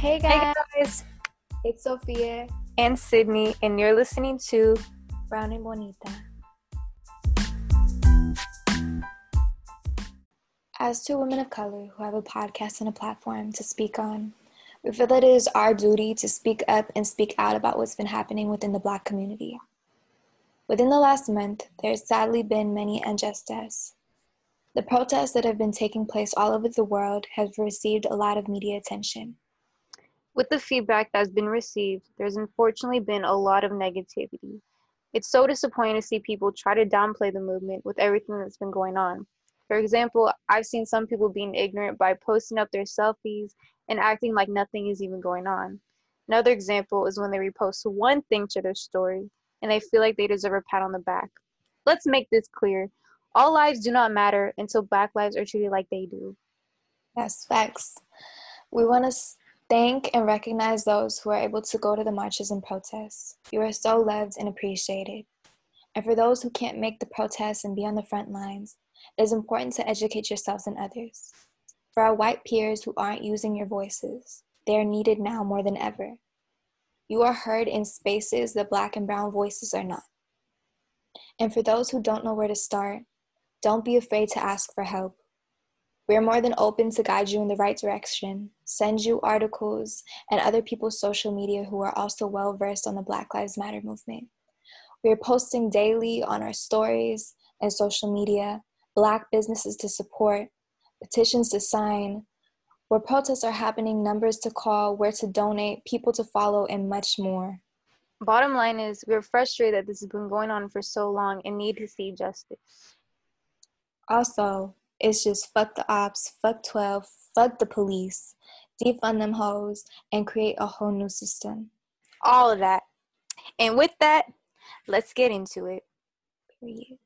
Hey Hey guys, guys, it's Sophia, and Sydney, and you're listening to Brown and Bonita. As two women of color who have a podcast and a platform to speak on, we feel that it is our duty to speak up and speak out about what's been happening within the Black community. Within the last month, there has sadly been many unjust deaths. The protests that have been taking place all over the world have received a lot of media attention. With the feedback that's been received, there's unfortunately been a lot of negativity. It's so disappointing to see people try to downplay the movement with everything that's been going on. For example, I've seen some people being ignorant by posting up their selfies and acting like nothing is even going on. Another example is when they repost one thing to their story and they feel like they deserve a pat on the back. Let's make this clear. All lives do not matter until black lives are treated like they do. Yes, facts. We want to thank and recognize those who are able to go to the marches and protests. You are so loved and appreciated. And for those who can't make the protests and be on the front lines, it is important to educate yourselves and others. For our white peers who aren't using your voices, they are needed now more than ever. You are heard in spaces that black and brown voices are not. And for those who don't know where to start, don't be afraid to ask for help. We are more than open to guide you in the right direction, send you articles and other people's social media who are also well versed on the Black Lives Matter movement. We are posting daily on our stories and social media, Black businesses to support, petitions to sign, where protests are happening, numbers to call, where to donate, people to follow, and much more. Bottom line is, we're frustrated that this has been going on for so long and need to see justice. Also, it's just fuck the ops, fuck 12, fuck the police, defund them hoes, and create a whole new system. All of that. And with that, let's get into it. Period.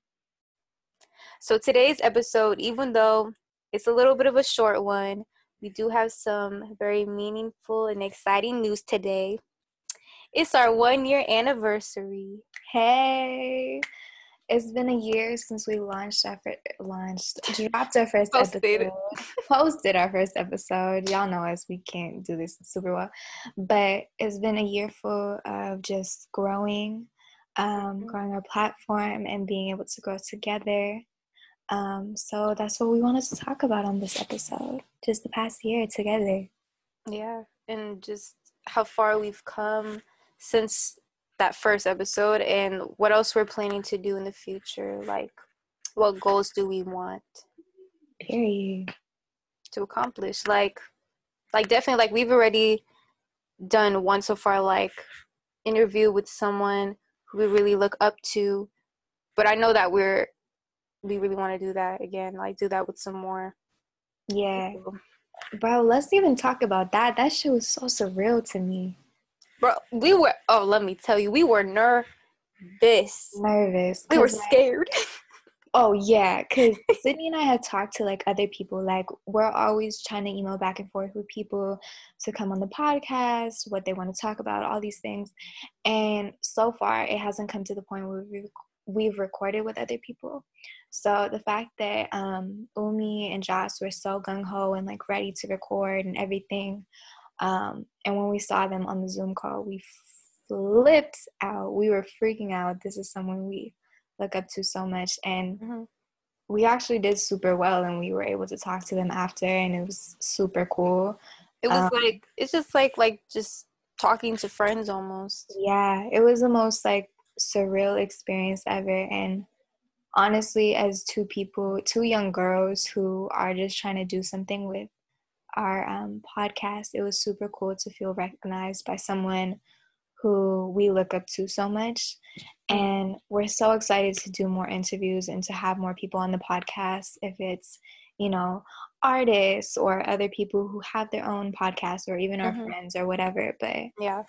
So, today's episode, even though it's a little bit of a short one, we do have some very meaningful and exciting news today. It's our one year anniversary. Hey, it's been a year since we launched our first, launched dropped our first Posted. episode, posted our first episode. Y'all know us, we can't do this super well, but it's been a year full of just growing, um, Mhm. growing our platform and being able to grow together. Um, so that's what we wanted to talk about on this episode, just the past year together. Yeah. And just how far we've come since that first episode and what else we're planning to do in the future. Like, what goals do we want? Period. to accomplish like like definitely like we've already done one so far like interview with someone who we really look up to but i know that we're we really want to do that again like do that with some more Yeah, people. bro. Let's even talk about that. That shit was so surreal to me. Bro we were oh let me tell you we were nervous nervous. we were 'cause, like- scared oh yeah, because Sydney and I had talked to like other people. Like we're always trying to email back and forth with people to come on the podcast, what they want to talk about, all these things. And so far, it hasn't come to the point where we've we've recorded with other people. So the fact that um, Umi and Josh were so gung ho and like ready to record and everything, um, and when we saw them on the Zoom call, we flipped out. We were freaking out. This is someone we look up to so much and Mhm. we actually did super well and we were able to talk to them after and it was super cool it was Um, like it's just like like just talking to friends almost yeah it was the most like surreal experience ever and honestly as two people two young girls who are just trying to do something with our um, podcast it was super cool to feel recognized by someone who we look up to so much. And we're so excited to do more interviews and to have more people on the podcast if it's you know artists or other people who have their own podcasts or even our Mhm. friends or whatever but yeah.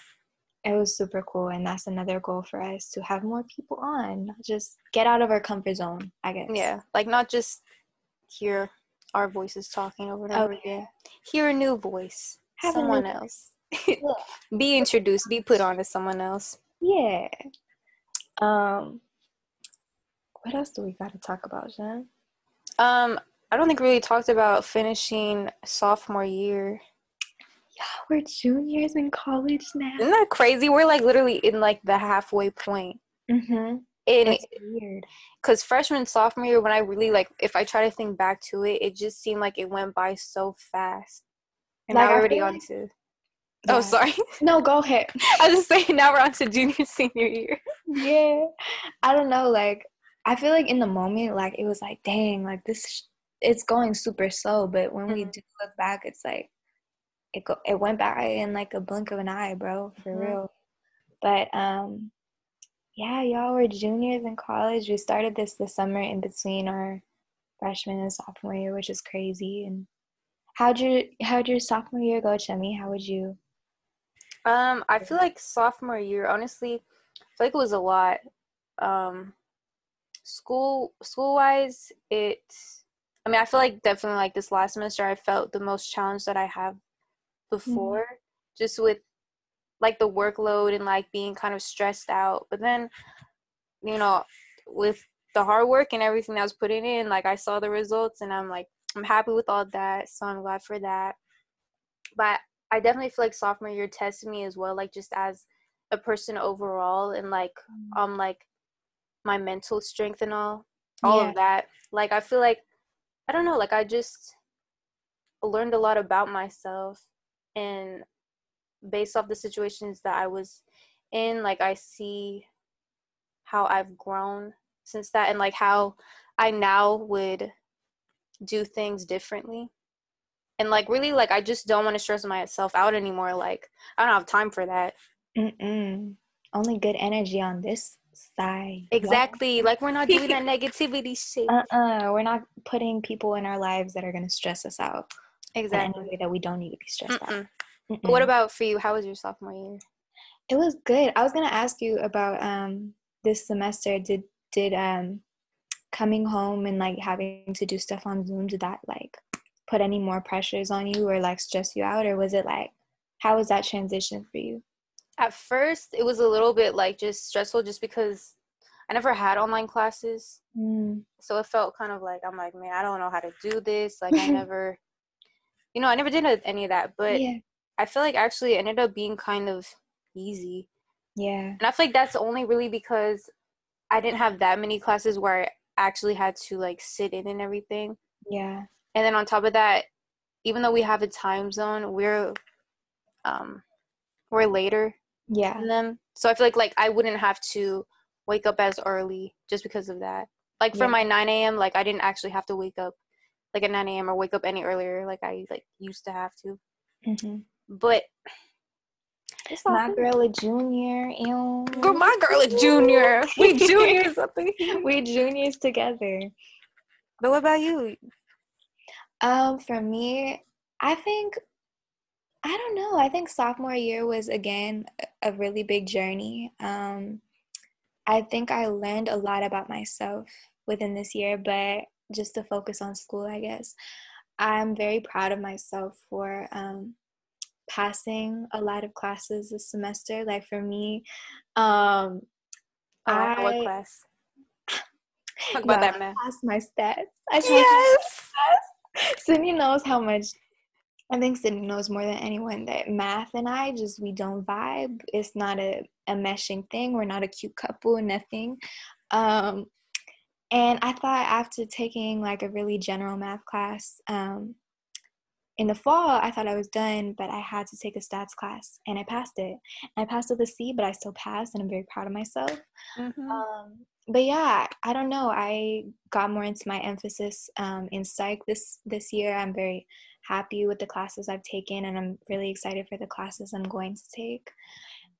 it was super cool and that's another goal for us to have more people on not just get out of our comfort zone i guess. Yeah, like not just hear our voices talking over and over Okay. again. Hear a new voice, Have someone else. be introduced, be put on to someone else. yeah um what else do we got to talk about Jen? Um, I don't think we really talked about finishing sophomore year. Yeah, we're juniors in college now. Isn't that crazy? We're like literally in like the halfway point. Mm-hmm. And It's weird. because freshman sophomore year when i really like if i try to think back to it it just seemed like it went by so fast and Like, now I we're already on like- to Yeah. oh sorry No, go ahead. i was just saying now we're on to junior senior year yeah. I don't know. Like, I feel like in the moment, like, it was like, dang, like, this, sh- it's going super slow. But when we Mhm. do look back, it's like, it, go- it went by in like a blink of an eye, bro, for Mhm. real. But, um, yeah, y'all were juniors in college. We started this this summer in between our freshman and sophomore year, which is crazy. And how'd your how'd your sophomore year go, Chummy? How would you? um i feel like sophomore year honestly i feel like it was a lot um school school wise it i mean i feel like definitely like this last semester i felt the most challenge that i have before just with like the workload and like being kind of stressed out. But then you know with the hard work and everything that was putting in like i saw the results and i'm like i'm happy with all that so i'm glad for that. But i definitely feel like sophomore year tested me as well like just as a person overall and like um like my mental strength and all all Yeah. of that. Like i feel like i don't know like i just learned a lot about myself and based off the situations that i was in like i see how i've grown since that and like how i now would do things differently and like really like i just don't want to stress myself out anymore like i don't have time for that Mm-mm. Only good energy on this side. exactly like we're not doing that negativity shit Uh-uh. We're not putting people in our lives that are gonna stress us out exactly way that we don't need to be stressed out. Mm-mm. What about for you how was your sophomore year It was good. I was gonna ask you about um this semester. Did did um coming home and like having to do stuff on Zoom did that like put any more pressures on you or like stress you out or was it like how was that transition for you? at first it was a little bit like just stressful just because i never had online classes Mm, so it felt kind of like i'm like man i don't know how to do this like i never you know i never did any of that but yeah, i feel like actually it ended up being kind of easy. Yeah, and i feel like that's only really because i didn't have that many classes where i actually had to like sit in and everything. Yeah, and then on top of that even though we have a time zone we're um we're later yeah, than them. So i feel like like i wouldn't have to wake up as early just because of that. Like for Yeah. my 9 a.m like i didn't actually have to wake up like at 9 a.m or wake up any earlier like i like used to have to. Hmm but it's My good. girl a junior. ew. Girl, my girl is junior we juniors up we juniors together. but what about you Um, for me, I think I don't know. I think sophomore year was again a a really big journey. Um, I think I learned a lot about myself within this year, but just to focus on school, I guess. I'm very proud of myself for um, passing a lot of classes this semester. Like for me, um, oh, I what class talk about yeah, that man passed my stats. I yes Sydney knows how much. I think Sydney knows more than anyone that math and I just we don't vibe. It's not a, a meshing thing. We're not a cute couple, nothing. Um, and I thought after taking like a really general math class um, in the fall, I thought I was done, but I had to take a stats class and I passed it. I passed with a C, but I still passed, and I'm very proud of myself. Mhm. Um, but yeah, I don't know. I got more into my emphasis um, in psych this this year. I'm very happy with the classes I've taken, and I'm really excited for the classes I'm going to take.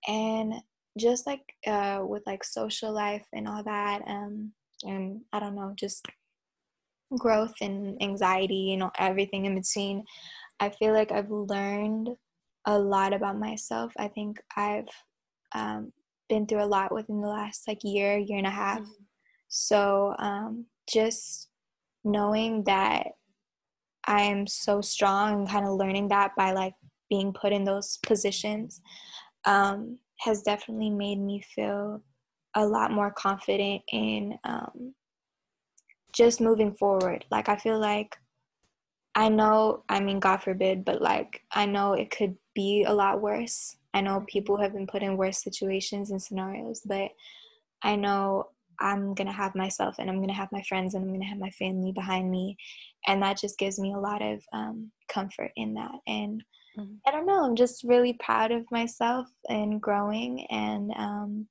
And just like uh, with like social life and all that, um, and I don't know, just growth and anxiety, you know, everything in between. I feel like I've learned a lot about myself. I think I've um, been through a lot within the last like year, year and a half. Mhm. So um, just knowing that I am so strong and kind of learning that by like being put in those positions um, has definitely made me feel a lot more confident in um, just moving forward. Like I feel like I know, I mean, God forbid, but like I know it could be a lot worse. I know people have been put in worse situations and scenarios, but I know I'm to have myself and I'm to have my friends and I'm to have my family behind me. And that just gives me a lot of um, comfort in that. And mm-hmm. I don't know, I'm just really proud of myself and growing and, um,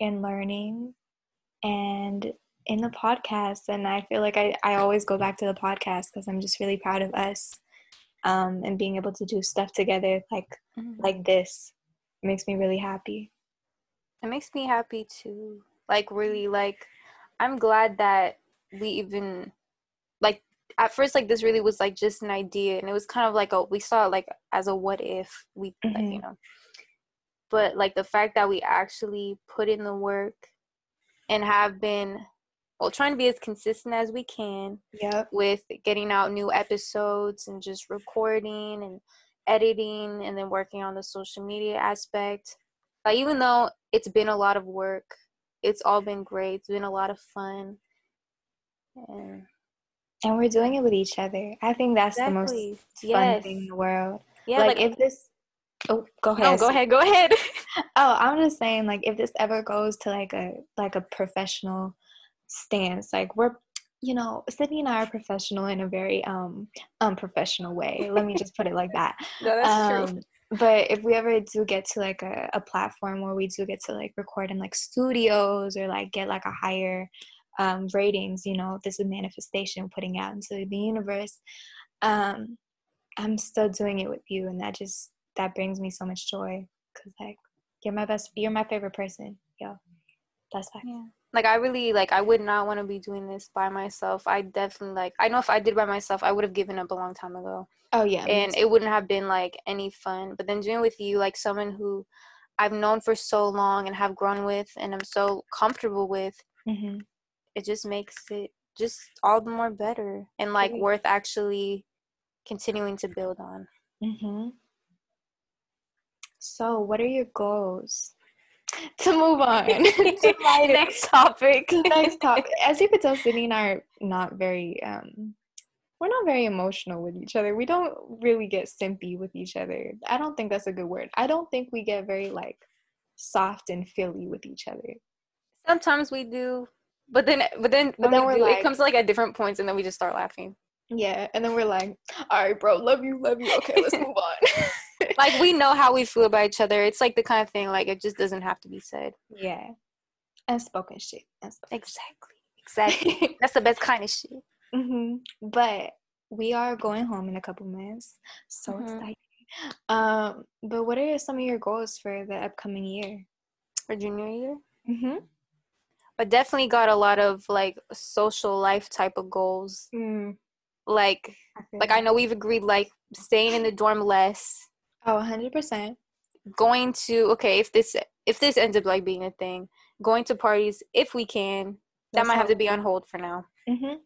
and learning and in the podcast. And I feel like I, I always go back to the podcast because I'm just really proud of us um, and being able to do stuff together like mm-hmm. like this makes me really happy. It makes me happy too. Like really like I'm glad that we even like at first like this really was like just an idea and it was kind of like a we saw it like as a what if we mm-hmm. like, you know but like the fact that we actually put in the work and have been well trying to be as consistent as we can yep. with getting out new episodes and just recording and editing and then working on the social media aspect. Like even though it's been a lot of work it's all been great. It's been a lot of fun. And and we're doing it with each other. I think that's exactly. the most yes. fun thing in the world. Yeah like, like if this oh go ahead. no, go ahead go ahead. Oh i'm just saying like if this ever goes to like a like a professional stance. Like we're you know, Sydney and I are professional in a very um unprofessional way. Let me just put it like that. no, that's um, true. But if we ever do get to like a, a platform where we do get to like record in like studios or like get like a higher um, ratings, you know, this is manifestation putting out into the universe. Um, I'm still doing it with you, and that just that brings me so much joy because like you're my best, you're my favorite person, yo. That's fine. Yeah like i really like i would not want to be doing this by myself i definitely like i know if i did by myself i would have given up a long time ago oh yeah and it wouldn't have been like any fun but then doing with you like someone who i've known for so long and have grown with and i'm so comfortable with mm-hmm. it just makes it just all the more better and like mm-hmm. worth actually continuing to build on mm-hmm. so what are your goals to move on to my next topic. next topic. As you could tell, Sydney and I are not very um we're not very emotional with each other. We don't really get simpy with each other. I don't think that's a good word. I don't think we get very like soft and filly with each other. Sometimes we do, but then but then but then we do, like, it comes like at different points, and then we just start laughing. Yeah, and then we're like, "All right, bro, love you, love you. Okay, let's move on." like we know how we feel about each other. It's like the kind of thing like it just doesn't have to be said. Yeah. Unspoken shit. Unspoken exactly. Exactly. That's the best kind of shit. Mm-hmm. But we are going home in a couple months. So mm-hmm. excited. Um, but what are some of your goals for the upcoming year? For junior year? Mm-hmm. But definitely got a lot of like social life type of goals. Mm. Like, like I know we've agreed like staying in the dorm less Oh, 100%. Going to okay, if this if this ends up like being a thing, going to parties if we can. That That's might have to be on hold for now. Mhm.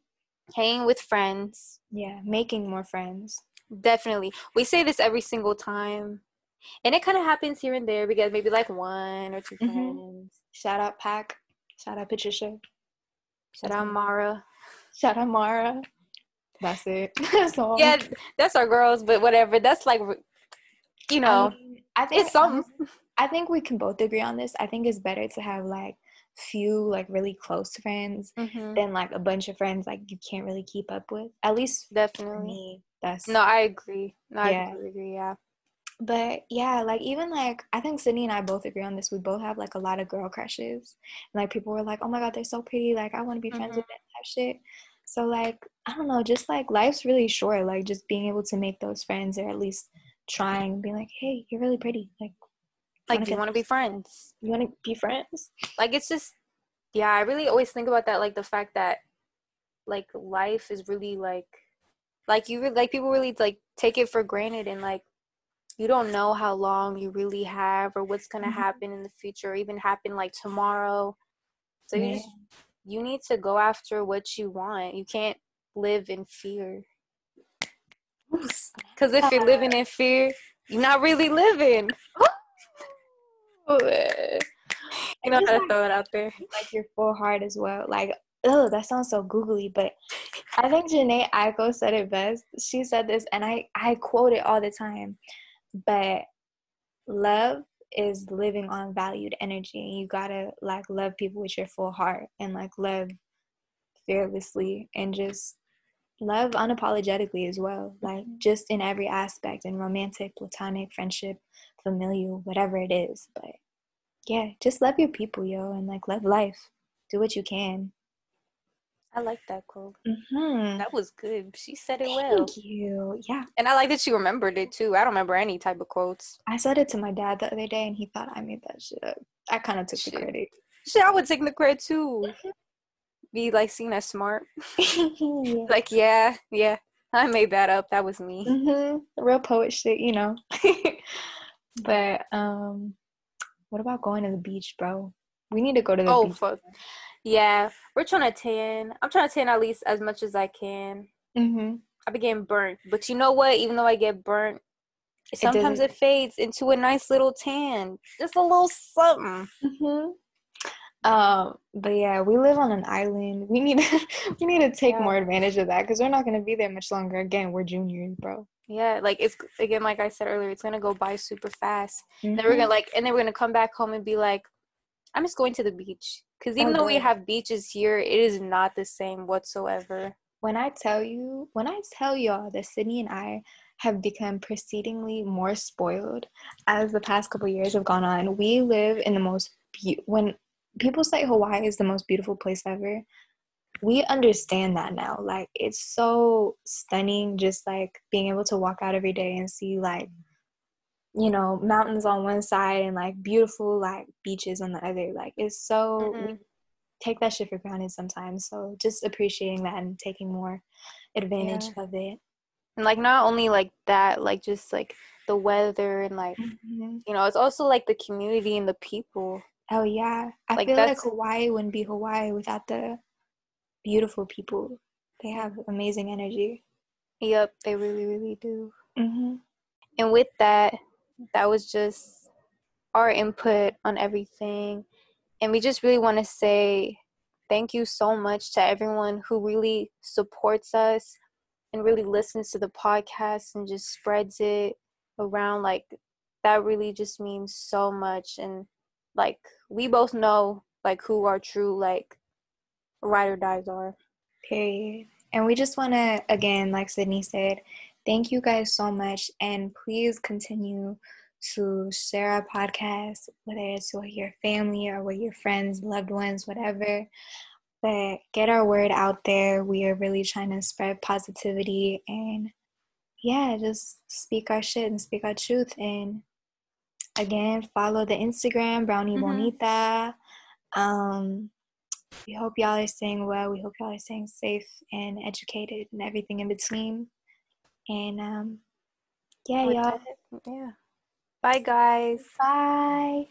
Hanging with friends. Yeah, making more friends. Definitely. We say this every single time. And it kind of happens here and there because maybe like one or 2 mm-hmm. friends. Shout out Pack. Shout out Patricia. Shout out Mara. Shout out Mara. That's it. that's all. Yeah, that's our girls, but whatever. That's like you know, um, I think it's some. I think we can both agree on this. I think it's better to have like few like really close friends mm-hmm. than like a bunch of friends like you can't really keep up with. At least definitely me. That's no, I agree. No, yeah. I agree. Yeah. But yeah, like even like I think Sydney and I both agree on this. We both have like a lot of girl crushes. And, like people were like, "Oh my god, they're so pretty! Like I want to be friends mm-hmm. with them." Type shit. So like I don't know, just like life's really short. Like just being able to make those friends or at least trying, being like, "Hey, you're really pretty. Like, like, do you want to be friends? You want to be friends? Like, it's just, yeah. I really always think about that, like the fact that, like, life is really like, like you like people really like take it for granted and like you don't know how long you really have or what's gonna mm-hmm. happen in the future or even happen like tomorrow. So yeah. you just you need to go after what you want. You can't live in fear. Because if you're living in fear, you're not really living. you know how to throw it out there. Like your full heart as well. Like, oh, that sounds so googly, but I think Jhené Aiko said it best. She said this, and I I quote it all the time. but love is living on valued energy and you gotta like love people with your full heart and like love fearlessly and just love unapologetically as well like Mhm. just in every aspect in romantic platonic friendship familial whatever it is but yeah just love your people yo and like love life do what you can I like that quote. mm-hmm. That was good. She said it well. thank you yeah And I like that she remembered it too. I don't remember any type of quotes. i said it to my dad the other day and he thought i made that shit up i kind of took the credit Shit, I would take the credit too. Be like seen as smart. yeah. Like, yeah, yeah. I made that up. That was me. hmm Real poet shit, you know. but um, what about going to the beach, bro? We need to go to the Oh beach. fuck. Yeah. We're trying to tan. I'm trying to tan at least as much as I can. Mm-hmm. Been getting burnt. But you know what? Even though I get burnt, sometimes doesn't- it fades into a nice little tan. Just a little something. Mm-hmm. Um, but yeah, we live on an island. We need to we need to take Yeah. more advantage of that because we're not gonna be there much longer. Again, we're juniors, bro. Yeah, like it's again, like I said earlier, it's gonna go by super fast. Then we're gonna like, and then we're gonna come back home and be like, I'm just going to the beach. Because even Oh, though we have beaches here, it is not the same whatsoever. when I tell you, when I tell y'all that Sydney and I have become proceedingly more spoiled as the past couple years have gone on. We live in the most be- when people say Hawaii is the most beautiful place ever. We understand that now. Like it's so stunning just like being able to walk out every day and see like you know, mountains on one side and like beautiful like beaches on the other. Like it's so Mhm. take that shit for granted sometimes. So just appreciating that and taking more advantage of it. And like not only like that, like just like the weather and like Mhm. you know, it's also like the community and the people. Oh yeah, I Like, feel like Hawaii wouldn't be Hawaii without the beautiful people. They have amazing energy. Yep, they really, really do. hmm And with that, that was just our input on everything. And we just really want to say thank you so much to everyone who really supports us and really listens to the podcast and just spreads it around. Like, that really just means so much. And, like, we both know, like, who our true, like, ride or dies are. Period. And we just want to, again, like Sydney said, thank you guys so much. And please continue to share our podcast, whether it's with your family or with your friends, loved ones, whatever. But get our word out there. We are really trying to spread positivity and, yeah, just speak our shit and speak our truth. And again, follow the Instagram, Brownie Mhm. Bonita. Um, we hope y'all are staying well. We hope y'all are staying safe and educated and everything in between. And um, yeah, y'all. Yeah. Bye, guys. Bye.